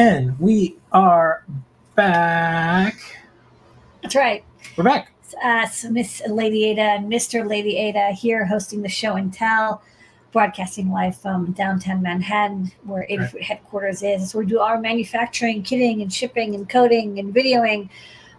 And we are back. That's right. We're back. Uh, so Miss Lady Ada and Mr. Lady Ada here hosting the show and tell, broadcasting live from downtown Manhattan, where Adafruit Right. headquarters is. So we do our manufacturing, kitting, and shipping, and coding, and videoing.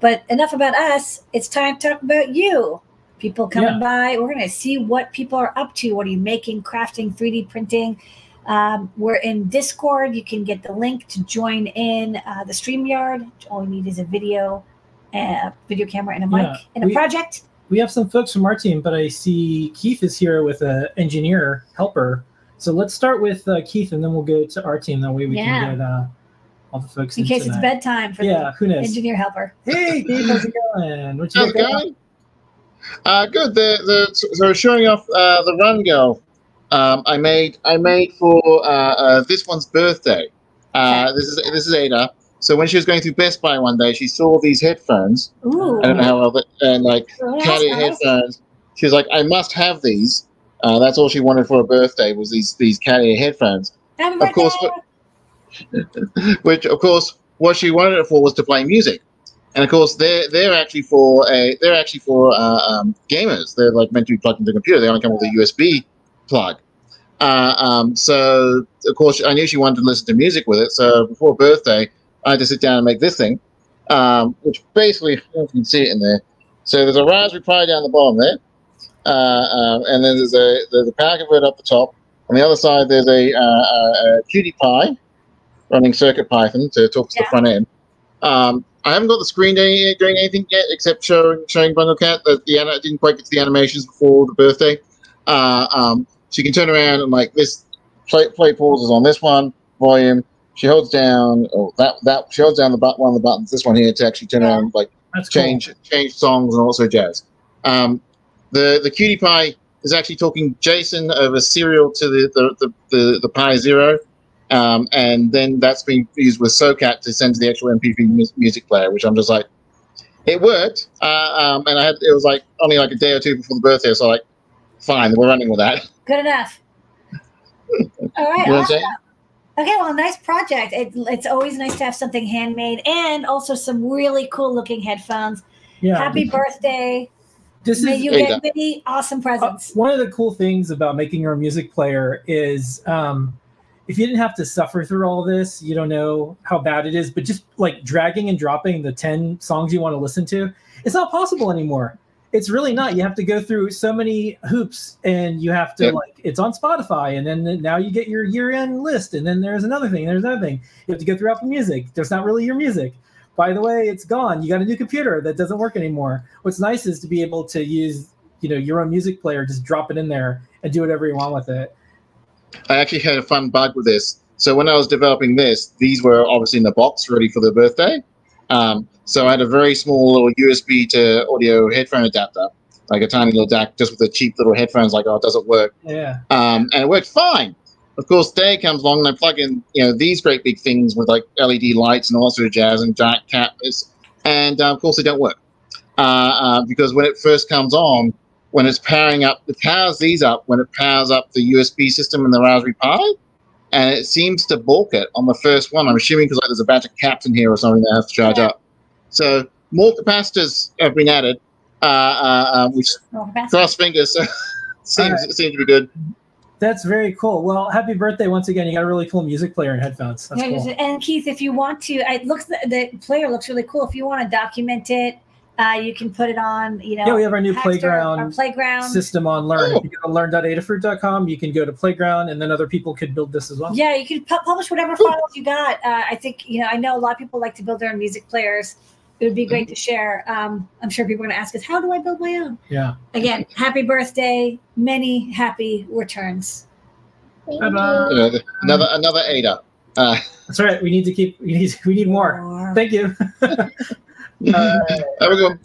But enough about us. It's time to talk about you. People coming by. We're going to see what people are up to. What are you making, crafting, 3D printing? Um, we're in Discord. You can get the link to join in uh, the StreamYard. All you need is a video, a video camera, and a mic Yeah, and a we- project. We have some folks from our team, but I see Keith is here with an engineer helper. So let's start with uh, Keith, and then we'll go to our team. That way we Yeah. can get uh, all the folks In case it's bedtime for Yeah, who knows? engineer helper. Hey, Keith, how's it going? What you How's it going? going? Uh, good. The, the, so showing off uh, the run girl um, I made I made for uh, uh, this one's birthday. Uh, this is this is Ada. So when she was going through Best Buy one day, she saw these headphones. Ooh. I don't know how well, that- and like Oh, that's nice. headphones. She was like, I must have these. Uh, that's all she wanted for her birthday was these these ear headphones. Happy Of course, which of course what she wanted it for was to play music and of course they're they're actually for a they're actually for uh, um, gamers they're like meant to be plugged into the computer they only come with a usb plug uh, um, so of course i knew she wanted to listen to music with it so before birthday i had to sit down and make this thing um, which basically I don't know if you can see it in there so there's a raspberry pi down the bottom there uh, um, and then there's a there's a power converter up the top on the other side there's a, uh, a, a QT Py running Circuit Python to talk to Yeah. the front end. Um, I haven't got the screen doing, doing anything yet except showing showing Bundle Cat that the ana- didn't quite get to the animations before the birthday. Uh, um, she can turn around and like this play play pauses on this one volume. She holds down oh that that she holds down the button, one of the buttons. This one here to actually turn around like That's cool. change change songs and also jazz. Um, the the QT Py is actually talking JSON over serial to the the the, the, the Pi Zero, um, and then that's being used with SOCAT to send to the actual MP3 mu- music player. Which I'm just like, it worked, uh, um, and I had it was like only like a day or two before the birthday, so like, fine, we're running with that. Good enough. All right. You know what I'm awesome. Okay, well, nice project. It, it's always nice to have something handmade and also some really cool looking headphones. Yeah. Happy birthday. this May is you There you get many awesome Uh, presents. one of the cool things about making your own music player is um, if you didn't have to suffer through all this, you don't know how bad it is. But just like dragging and dropping the ten songs you want to listen to, it's not possible anymore. It's really not. You have to go through so many hoops, and you have to Yep. like it's on Spotify, and then now you get your year-end list, and then there's another thing, there's another thing. You have to go through Apple Music. There's not really your music. By the way, it's gone. You got a new computer that doesn't work anymore. What's nice is to be able to use you know your own music player just drop it in there and do whatever you want with it I actually had a fun bug with this. So when I was developing this, these were obviously in the box ready for the birthday. Um, so I had a very small little USB to audio headphone adapter, like a tiny little DAC, just with the cheap little headphones. Like, oh, it does it work? yeah Um, and it worked fine. Of course, day comes along and I plug in, you know, these great big things with like LED lights and all sort of jazz and giant cameras, and uh, of course they don't work uh, uh, because when it first comes on, when it's powering up, it powers these up when it powers up the USB system in the Raspberry Pi, and it seems to balk it on the first one. I'm assuming because like, there's a batch of caps in here or something that has to charge Yeah. up. So more capacitors have been added, uh, uh, uh, which cross fingers seems Alright. seems to be good. that's very cool well happy birthday once again you got a really cool music player and headphones that's Yeah, cool And Keith, if you want to, it looks the, the player looks really cool. If you want to document it, uh, you can put it on. You know, yeah we have our new Hackster, playground our playground. system on learn Oh. if you go to learn.adafruit.com you can go to playground and then other people could build this as well Yeah, you can pu- publish whatever files you got. Uh, I think you know. I know a lot of people like to build their own music players. It would be great to share. Um, I'm sure people are going to ask us, "How do I build my own?" yeah Again, happy birthday! Many happy returns. Bye-bye. You know, the- another another Ada. Uh, that's right we need to keep we need we need more Or- thank you uh, have a good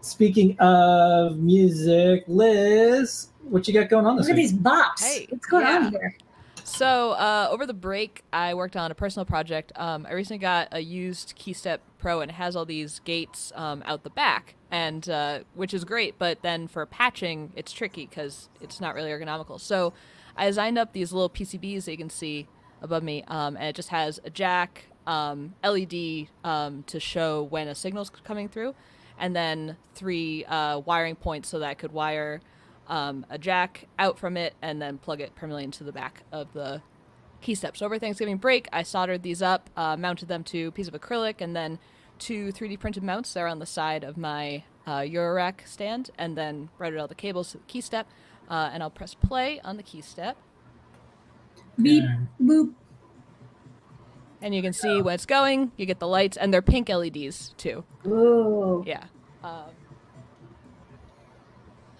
speaking of music liz what you got going on this Look at week these bops. Hey, What's going yeah. on here? So uh, over the break, I worked on a personal project. Um, I recently got a used KeyStep Pro, and it has all these gates um, out the back, and uh, which is great. But then for patching, it's tricky because it's not really ergonomical. So I designed up these little PCBs that you can see above me, um, and it just has a jack, um, LED um, to show when a signal's coming through, and then three uh, wiring points so that I could wire um, a jack out from it and then plug it permanently into the back of the KeyStep. So over Thanksgiving break, I soldered these up, uh, mounted them to a piece of acrylic, and then two 3D printed mounts that are on the side of my uh, Eurorack stand, and then routed all the cables to the KeyStep. Uh, and I'll press play on the KeyStep. Beep, boop. And you can see when it's going, you get the lights, and they're pink LEDs too. Ooh. Yeah. Um,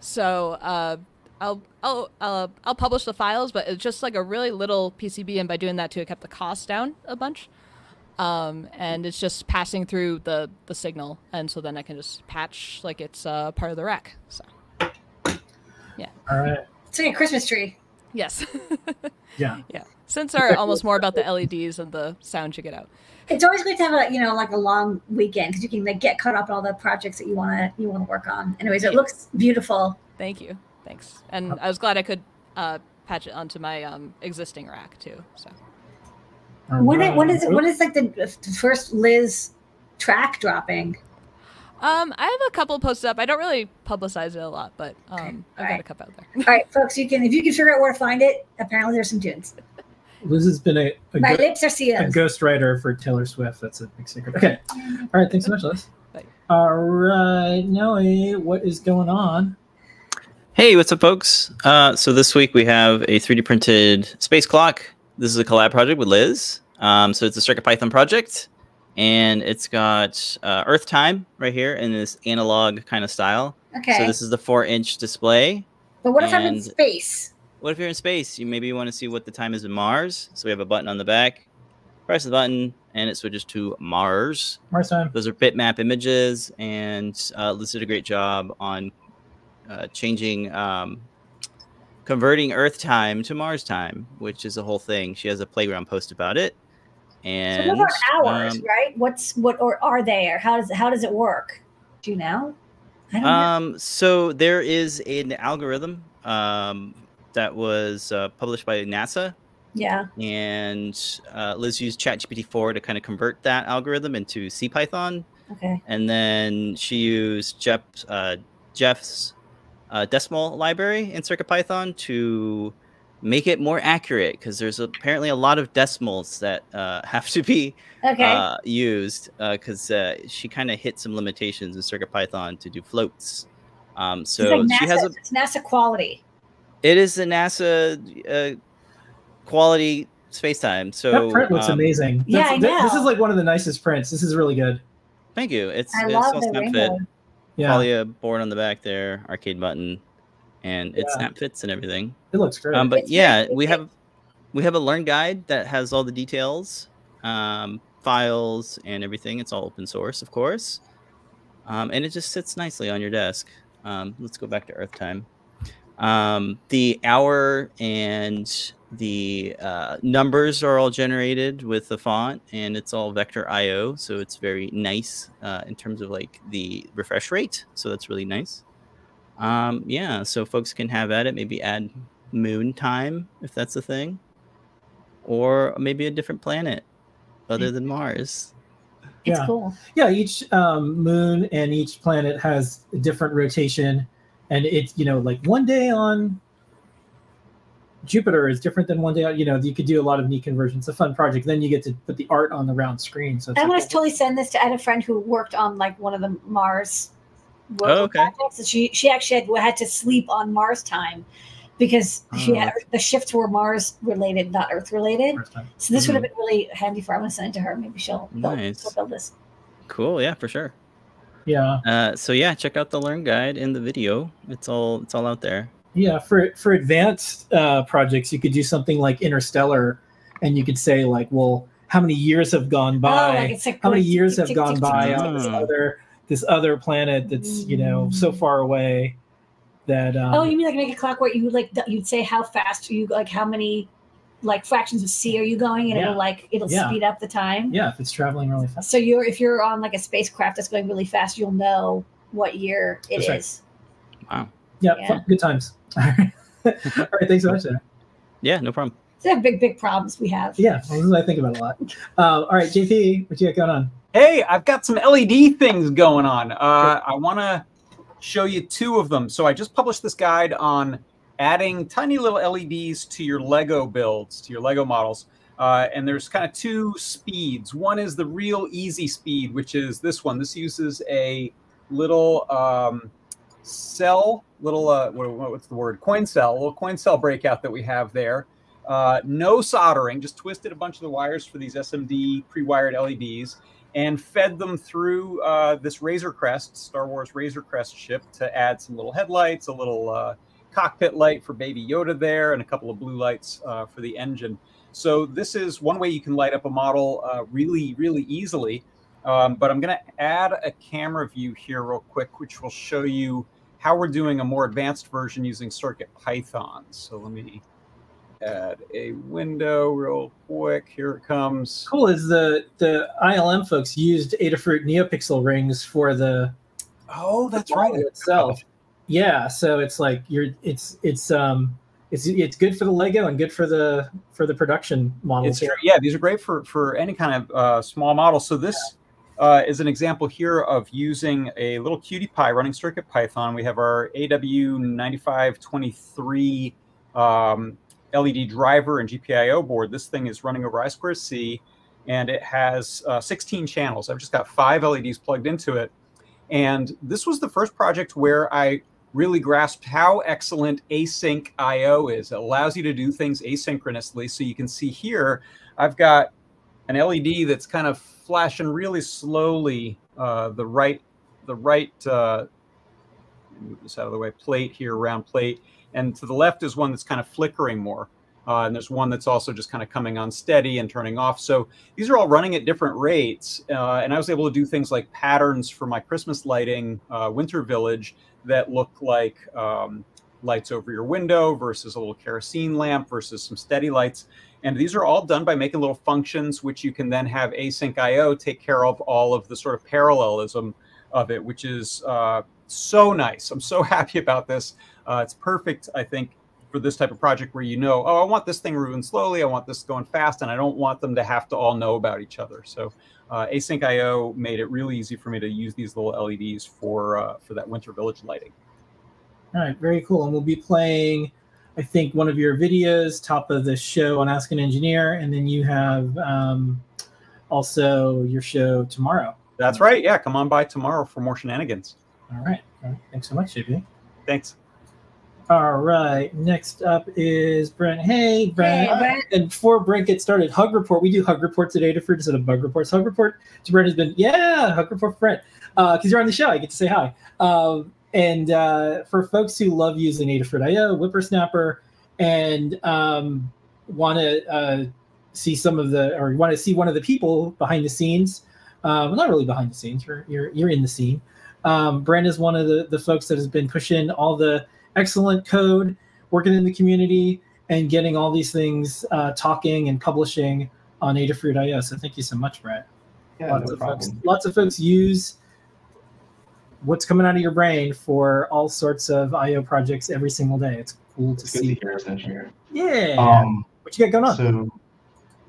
so uh, I'll I'll uh, I'll publish the files, but it's just like a really little PCB, and by doing that too, it kept the cost down a bunch. Um, and it's just passing through the the signal, and so then I can just patch like it's uh, part of the rack. So yeah. All right. It's like a Christmas tree. yes, Yeah. yeah. Since are almost more about the LEDs and the sound you get out. It's always great to have a you know like a long weekend because you can like get caught up in all the projects that you want to you want to work on. Anyways, it looks beautiful. Thank you, thanks. And I was glad I could uh, patch it onto my um, existing rack too. So. All When it, when right. is it, when is like the, the first Liz track dropping? Um, I have a couple posts up. I don't really publicize it a lot, but um, I've got Alright. a couple out there. All right, folks, you can if you can figure out where to find it. Apparently, there's some tunes. Liz has been a, a, My go- lips are a ghostwriter for Taylor Swift. That's a big secret. Okay. All right. Thanks so much, Liz. Bye. All right. Noe, what is going on? Hey, what's up, folks? Uh, so this week we have a 3D printed space clock. This is a collab project with Liz. Um, so it's a CircuitPython project, and it's got uh, Earth time right here in this analog kind of style. Okay, So this is the four-inch display. but what if I'm in space? What if you're in space? You maybe want to see what the time is in Mars. So we have a button on the back. Press the button, and it switches to Mars. Mars time. Those are bitmap images, and uh, Liz did a great job on uh, changing, um, converting Earth time to Mars time, which is a whole thing. She has a playground post about it. And So And what about hours, um, right? What's what or are they or how does how does it work? Do you know? I don't know. Um, so there is an algorithm um, that was uh, published by NASA, Yeah. and uh, Liz used ChatGPT 4 to kind of convert that algorithm into CPython. Okay. and then she used Jeff, uh, Jeff's uh, decimal library in CircuitPython to make it more accurate because there's apparently a lot of decimals that uh, have to be Okay. uh, used because uh, she kind of hit some limitations in CircuitPython to do floats. Um, so like NASA, she has a. it's NASA quality. It is a NASA uh, quality spacetime. So that print looks um, amazing. Yeah, That's- I th- This is like one of the nicest prints. This is really good. Thank you. It's I it's love all the snap fit. rainbow. Yeah. Qualia board on the back there, arcade button, and it Yeah. snap fits and everything. It looks great. Um, but It's yeah, very we have we have a learn guide that has all the details, um, files, and everything. It's all open source, of course, um, and it just sits nicely on your desk. Um, let's go back to Earth time. Um, the hour and the uh, numbers are all generated with the font, and it's all vector IO, so it's very nice uh, in terms of like the refresh rate. So that's really nice. Um, yeah, so folks can have at it. Maybe add moon time if that's a thing, or maybe a different planet other than Mars. It's Yeah. cool. yeah each um, moon and each planet has a different rotation and it's you know like one day on jupiter is different than one day on you know you could do a lot of neat conversions it's a fun project then you get to put the art on the round screen so I like want to totally send this to. I had a friend who worked on like one of the Mars Oh, okay. projects. And she she actually had, had to sleep on Mars time because she Oh. had the shifts were Mars related, not Earth related. first time. So this would have mm-hmm. been really handy for. her. I'm gonna send it to her. Maybe she'll build, Nice. she'll build this. Cool, yeah, for sure. Yeah. Uh, so yeah, check out the learn guide in the video. It's all it's all out there. yeah for for advanced uh, projects you could do something like interstellar and you could say like well how many years have gone by? oh, like how many years have gone by on this other this other planet that's you know so far away that um, Oh, you mean like make a clock where you like you'd say how fast you like how many like fractions of c are you going and Yeah. it'll like it'll Yeah. speed up the time. yeah if it's traveling really fast So you're if you're on like a spacecraft that's going really fast, you'll know what year it is. That's right. Wow. yeah, Yeah. fun- good times all right thanks so much Sarah. Yeah, no problem. These are big, big problems we have. Yeah, this is what I think about a lot. Uh, all right, JP, what you got going on? Hey, I've got some LED things going on. Uh, I want to show you two of them. So I just published this guide on adding tiny little LEDs to your Lego builds, to your Lego models. Uh, and there's kind of two speeds. One is the real easy speed, which is this one. This uses a little um, cell, little uh, what, what's the word? Coin cell, little coin cell breakout that we have there. Uh, no soldering, just twisted a bunch of the wires for these SMD pre-wired LEDs and fed them through uh, this Razor Crest, Star Wars Razor Crest ship to add some little headlights, a little uh, cockpit light for Baby Yoda there, and a couple of blue lights uh, for the engine. So this is one way you can light up a model uh, really, really easily. Um, but I'm going to add a camera view here real quick, which will show you how we're doing a more advanced version using Circuit Python. So let me add a window real quick. Here it comes. Cool is the the ILM folks used Adafruit NeoPixel rings for the Oh, that's the right. itself. Yeah, so it's like you're it's it's um it's it's good for the Lego and good for the for the production models. It's here. true. Yeah, these are great for for any kind of uh, small model. So this uh, is an example here of using a little QT Py running Circuit Python. We have our AW9523 um, LED driver and GPIO board. This thing is running over I2C, and it has uh, 16 channels. I've just got five LEDs plugged into it. And this was the first project where I really grasped how excellent async IO is. It allows you to do things asynchronously. So you can see here, I've got an LED that's kind of flashing really slowly uh, the right, the right, uh, move this out of the way, plate here, round plate. And to the left is one that's kind of flickering more. Uh, and there's one that's also just kind of coming on steady and turning off. So these are all running at different rates. Uh, and I was able to do things like patterns for my Christmas lighting, uh, Winter Village, that look like um, lights over your window versus a little kerosene lamp versus some steady lights. And these are all done by making little functions, which you can then have async IO take care of all of the sort of parallelism of it, which is uh, so nice. I'm so happy about this. Uh, it's perfect, I think, for this type of project where you know, oh, I want this thing moving slowly, I want this going fast, and I don't want them to have to all know about each other. So uh, Async IO made it really easy for me to use these little LEDs for uh, for that Winter Village lighting. All right, very cool. And we'll be playing, I think, one of your videos, top of the show on Ask an Engineer, and then you have um, also your show tomorrow. That's right. Yeah, come on by tomorrow for more shenanigans. All right. All right. Thanks so much, JP. Thanks. All right. Next up is Brent. Hey, Brent. Hey, Brent. And before Brent gets started, Hug Report. We do Hug Reports at Adafruit instead of Bug Reports. Hug Report to Brent has been, yeah, Hug Report for Brent. Because you're on the show, I get to say hi. Um, and uh, for folks who love using Adafruit IO, WipperSnapper, and um, want to uh, see some of the, or want to see one of the people behind the scenes, uh, well, not really behind the scenes, you're, you're, you're in the scene. Um, Brent is one of the, the folks that has been pushing all the excellent code, working in the community, and getting all these things uh, talking and publishing on Adafruit IO. So thank you so much, Brent. Yeah, lots no of problem. folks, lots of folks use what's coming out of your brain for all sorts of IO projects every single day. It's cool to It's good see. to hear as an engineer. Yeah. Um, what you got going on? so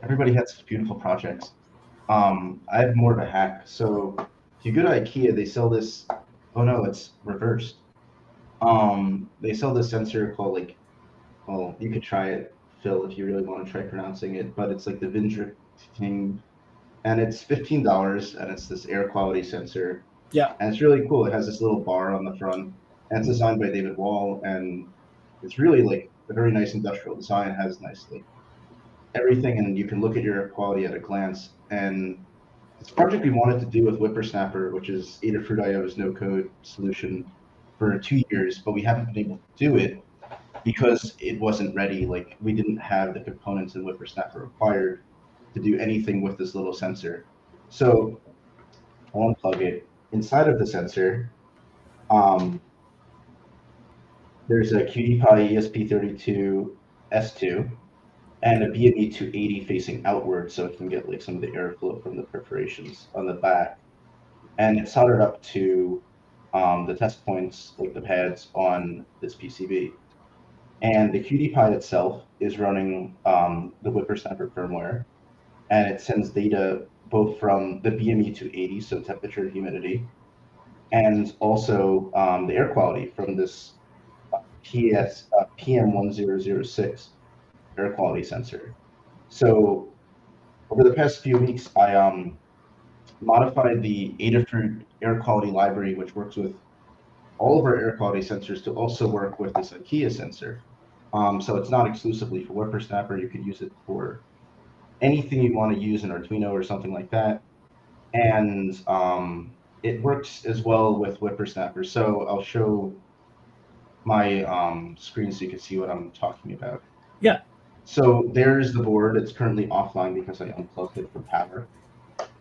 everybody has beautiful projects. Um, I have more of a hack. So if you go to IKEA, they sell this. Oh no, it's reversed. Um, they sell this sensor called like, well, you could try it, Phil, if you really want to try pronouncing it. But it's like the Vindrick thing, and it's fifteen dollars, and it's this air quality sensor. Yeah. And it's really cool. It has this little bar on the front, and it's designed by David Wahl, and it's really like a very nice industrial design. It has nice like everything, and you can look at your air quality at a glance. And it's a project we wanted to do with WipperSnapper, which is Adafruit IO's no-code solution, for two years, but we haven't been able to do it because it wasn't ready. Like we didn't have the components in WipperSnapper required to do anything with this little sensor. So I'll unplug it. Inside of the sensor, um, there's a QT Py ESP32 S2 and a BME 280 facing outward so it can get like some of the airflow from the perforations on the back. And it's soldered up to um, the test points, like the pads on this PCB. And the QT Py itself is running um, the WipperSnapper firmware, and it sends data both from the BME 280, so temperature and humidity, and also um, the air quality from this PS uh, PM1006 air quality sensor. So over the past few weeks, I um, modified the Adafruit air quality library, which works with all of our air quality sensors, to also work with this IKEA sensor. Um, so it's not exclusively for WipperSnapper. You could use it for anything you want to use in Arduino or something like that. And um, it works as well with WipperSnapper. So I'll show my um, screen so you can see what I'm talking about. Yeah. So there's the board. It's currently offline because I unplugged it from power.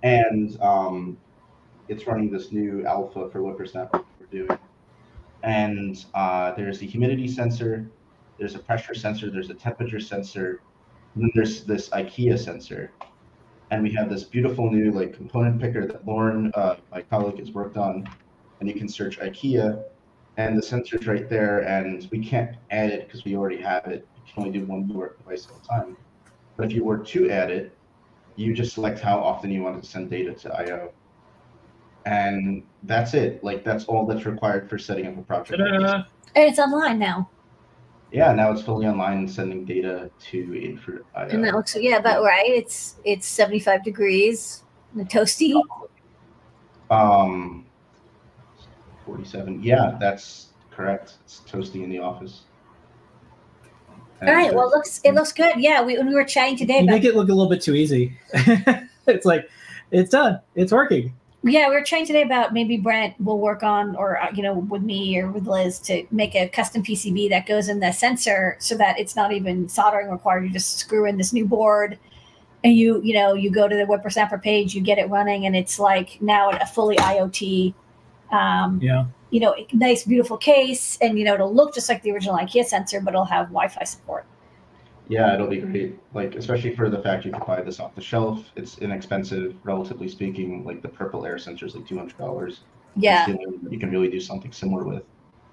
And um, it's running this new alpha for WipperSnapper we're doing. And uh, there's the humidity sensor, there's a pressure sensor, there's a temperature sensor, and then there's this IKEA sensor. And we have this beautiful new like component picker that Lauren, uh, my colleague, has worked on. And you can search IKEA, and the sensor's right there. And we can't add it because we already have it. You can only do one device at a time. But if you were to add it, you just select how often you want to send data to I/O, and that's it. Like that's all that's required for setting up a project. Ta-da! And it's online now. Yeah, now it's fully online and sending data to Adafruit I/O. And that looks yeah, about right. It's it's 75 degrees. The toasty. Um, 47. Yeah, that's correct. It's toasty in the office. All right. Well, it looks it looks good. Yeah, we when we were chatting today You make it look a little bit too easy. it's like it's done. It's working. yeah, we were chatting today about maybe Brent will work on or uh, you know with me or with Liz to make a custom PCB that goes in the sensor so that it's not even soldering required. You just screw in this new board. And you, you know, you go to the WipperSnapper page, you get it running, and it's like now a fully IoT um, Yeah. you know, nice, beautiful case, and you know, it'll look just like the original IKEA sensor, but it'll have Wi-Fi support. Yeah, it'll be great. Like especially for the fact you can buy this off the shelf. It's inexpensive, relatively speaking. Like the Purple Air sensor is like two hundred dollars. Yeah, you can really do something similar with.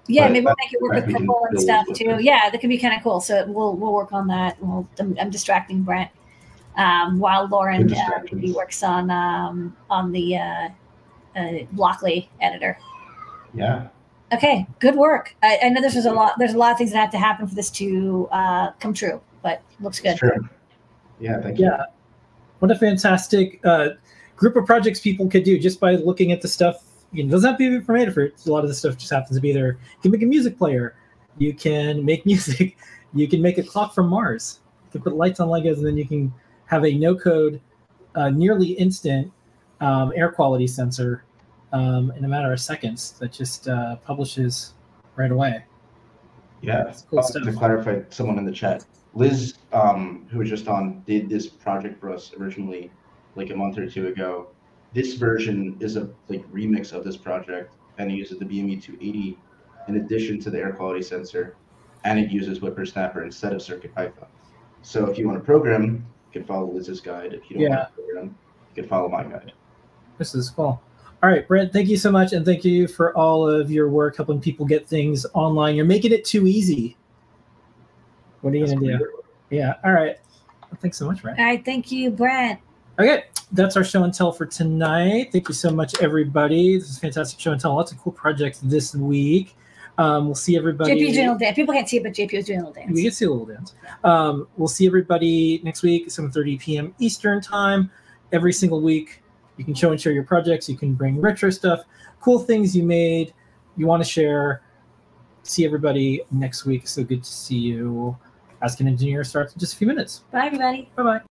yeah, But maybe we'll make it work with correct, we can purple and stuff too. it. Yeah, that could be kind of cool. So we'll we'll work on that. We'll, I'm, I'm distracting Brent um, while Lauren uh, he works on um, on the uh, uh, Blockly editor. Yeah. Okay, good work. I, I know this is a lot. There's a lot of things that have to happen for this to uh, come true, but looks good. It's true. Yeah, thank you. Yeah. What a fantastic uh, group of projects people could do just by looking at the stuff. You know, it doesn't have to be from Adafruit. A lot of the stuff just happens to be there. You can make a music player. You can make music. You can make a clock from Mars. You can put lights on Legos, and then you can have a no-code, uh, nearly instant um, air quality sensor um, in a matter of seconds that just uh, publishes right away. Yeah. That's cool Uh. To clarify, someone in the chat, Liz, um, who was just on, did this project for us originally, like a month or two ago. This version is a like remix of this project, and it uses the BME 280 in addition to the air quality sensor, and it uses WipperSnapper instead of CircuitPython. So if you want to program, you can follow Liz's guide. If you don't Yeah. want to program, you can follow my guide. This is cool. All right, Brent, thank you so much. And thank you for all of your work helping people get things online. You're making it too easy. What are you going to do? Yeah. All right. Well, thanks so much, Brent. All right, thank you, Brent. Okay. That's our show and tell for tonight. Thank you so much, everybody. This is a fantastic show and tell. Lots of cool projects this week. Um, we'll see everybody. JP is doing a little dance. People can't see it, but JP is doing a little dance. We can see a little dance. Um, we'll see everybody next week, 7:30 p.m. Eastern time. Every single week, you can show and share your projects. You can bring retro stuff, cool things you made, you want to share. See everybody next week. So good to see you. Ask an engineer starts in just a few minutes. Bye, everybody. Bye bye.